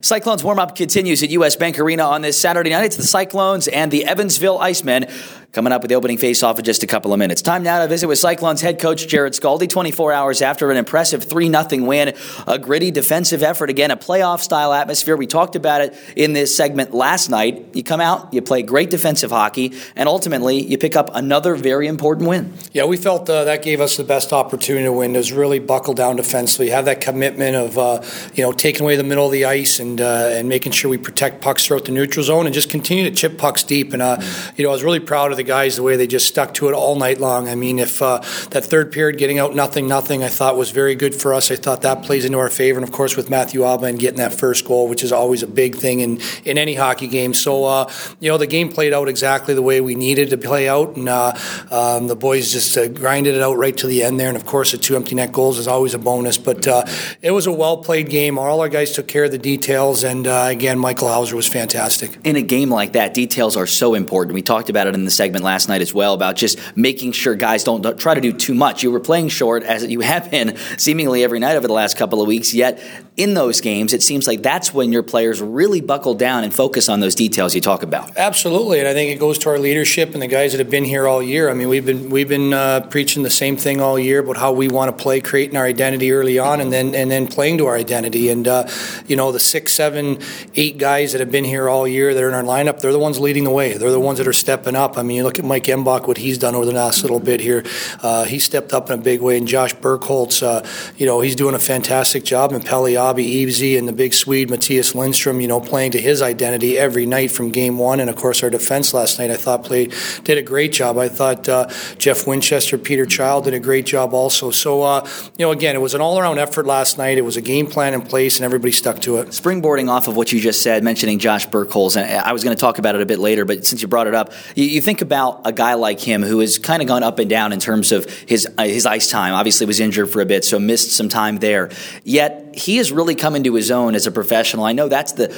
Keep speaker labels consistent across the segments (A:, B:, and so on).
A: Cyclones warm up continues at US Bank Arena on this Saturday night. It's the Cyclones and the Evansville Icemen coming up with the opening faceoff in just a couple of minutes. Time now to visit with Cyclones head coach Jarrod Skalde 24 hours after an impressive 3 0 win. A gritty defensive effort, again, a playoff style atmosphere. We talked about it in this segment last night. You come out, you play great defensive hockey, and ultimately you pick up another very important win.
B: Yeah, we felt uh, that gave us the best opportunity to win. Is really buckle down defensively, have that commitment of uh, you know taking away the middle of the ice and uh, and making sure we protect pucks throughout the neutral zone and just continue to chip pucks deep. And uh, you know, I was really proud of the guys the way they just stuck to it all night long. I mean, if uh, that third period getting out nothing nothing, I thought was very good for us. I thought that plays into our favor, and of course with Matthew Aba and getting that first goal, which is always a big thing in in any hockey game. So uh, you know, the game played out exactly the way we needed to play out, and uh, um, the boys just uh, grinded it out right to the end there. And of course, the two empty net goals is always a bonus. But it was a well played game. All our guys took care of the details, and uh, again, Michael Houser was fantastic.
A: In a game like that, details are so important. We talked about it in the segment last night as well about just making sure guys don't try to do too much. You were playing short as you have been seemingly every night over the last couple of weeks. Yet in those games, it seems like that's when your players really buckle down and focus on those details you talk about.
B: Absolutely, and I think it goes to our leadership and the guys that have been here all year. I mean, we've been we've been uh, preaching the same thing all year about how we want to play, creating our identity early on, and then and then playing to our identity. And uh, you know, the six, seven, eight guys that have been here all year that are in our lineup, they're the ones leading the way. They're the ones that are stepping up. I mean, you look at Mike Embach, what he's done over the last little bit here. Uh, he stepped up in a big way, and Josh Burkholz, uh, you know, he's doing a fantastic job. And Peliabi, Evesy, and the big Swede Matthias Lindstrom, you know, playing to his identity every night from game one. And of course, our defense last night, I thought played did a great job. I thought uh, Jeff Winchester, Peter Child did a great job also. So, uh, you know, again, it was an all-around effort last night. It was a game plan in place, and everybody stuck to it.
A: Springboarding off of what you just said, mentioning Josh Burkholz, and I was going to talk about it a bit later, but since you brought it up, you, you think about a guy like him who has kind of gone up and down in terms of his uh, his ice time. Obviously, was injured for a bit, so missed some time there. Yet he has really come into his own as a professional. I know that's the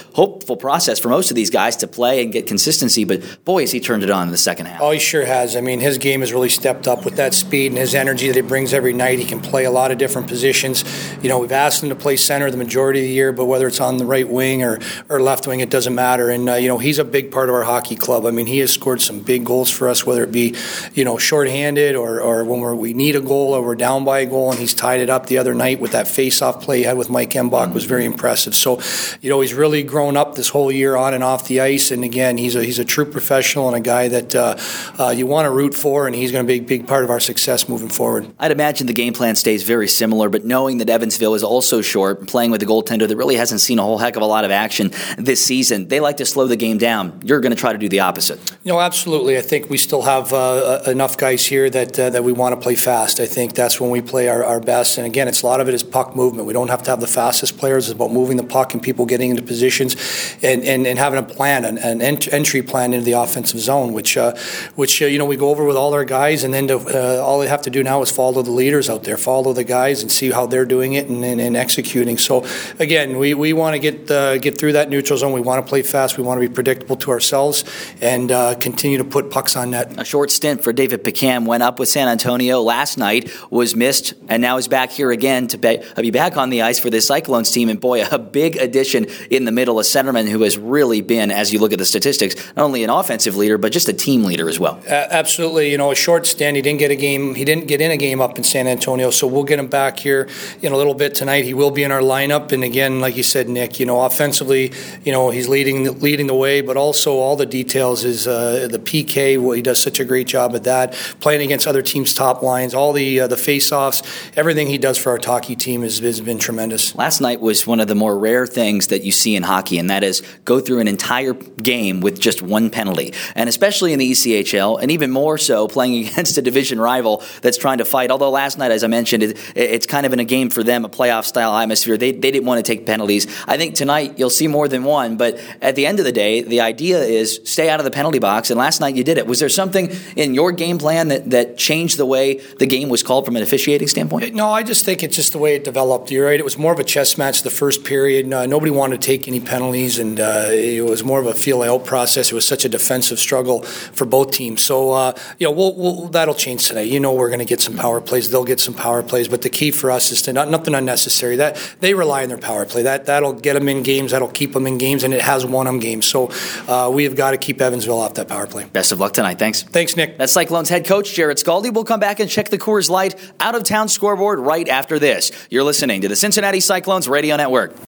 A: hopeful process for most of these guys to play and get consistency, but boy, has he turned it on in the second half.
B: Oh, he sure has. I mean, his game has really stepped up with that speed and his energy that he brings every night. He can play a lot of different positions. You know, we've asked him to play center the majority of the year, but whether it's on the right wing or, or left wing, it doesn't matter. And, uh, you know, he's a big part of our hockey club. I mean, he has scored some big goals for us, whether it be, you know, shorthanded or, or when we need a goal or we're down by a goal, and he's tied it up the other night with that face-off play he had with Mike Embach was very impressive. So, you know, he's really grown up this whole year on and off the ice. And again, he's a he's a true professional and a guy that uh, uh, you want to root for, and he's going to be a big part of our success moving forward.
A: I'd imagine the game plan stays very similar, but knowing that Evansville is also short, playing with a goaltender that really hasn't seen a whole heck of a lot of action this season, they like to slow the game down. You're going to try to do the opposite.
B: You know, absolutely. I think we still have uh, enough guys here that uh, that we want to play fast. I think that's when we play our, our best. And again, it's a lot of it is puck movement. We don't have to have the fastest players. It's about moving the puck and people getting into positions and, and, and having a plan, an, an ent- entry plan into the offensive zone, which, uh, which uh, you know, we go over with all our guys. And then to, uh, all they have to do now is follow the leaders out there, follow the guys and see how they're doing it and, and, and executing. So, again, we, we want to get, uh, get through that neutral zone. We want to play fast. We want to be predictable to ourselves and uh, continue to put pucks on net.
A: A short stint for David Picam went up with San Antonio last night, was missed, and now is back here again to be back on the ice for this Cyclones team. And boy, a big addition in the middle, a who has really been, as you look at the statistics, not only an offensive leader, but just a team leader as well.
B: Uh, absolutely. You know, a short stand. He didn't get a game. He didn't get in a game up in San Antonio, so we'll get him back here in a little bit tonight. He will be in our lineup. And again, like you said, Nick, you know, offensively, you know, he's leading leading the way, but also all the details is uh, the PK. Well, he does such a great job at that. Playing against other teams' top lines, all the uh, the face-offs, everything he does for our hockey team has, has been tremendous.
A: Last night was one of the more rare things that you see in hockey, and that is go through an entire game with just one penalty. And especially in the ECHL, and even more so playing against a division rival that's trying to fight. Although last night, as I mentioned, it, it's kind of in a game for them, a playoff style atmosphere. They, they didn't want to take penalties. I think tonight you'll see more than one, but at the end of the day, the idea is stay out of the penalty box. And last night you did it. Was there something in your game plan that, that changed the way the game was called from an officiating standpoint?
B: No, I just think it's just the way it developed. You're right. It was more of a chess match the first period. Nobody wanted to take any penalties. And uh, it was more of a feel out process. It was such a defensive struggle for both teams. So uh, you know, we'll, we'll, that'll change today. You know, we're going to get some power plays. They'll get some power plays, but the key for us is to not nothing unnecessary. That they rely on their power play. That that'll get them in games. That'll keep them in games, and it has won them games. So uh, we have got to keep Evansville off that power play.
A: Best of luck tonight. Thanks.
B: Thanks, Nick.
A: That's Cyclones head coach Jarrod Skalde. We'll come back and check the Coors Light out of town scoreboard right after this. You're listening to the Cincinnati Cyclones Radio Network.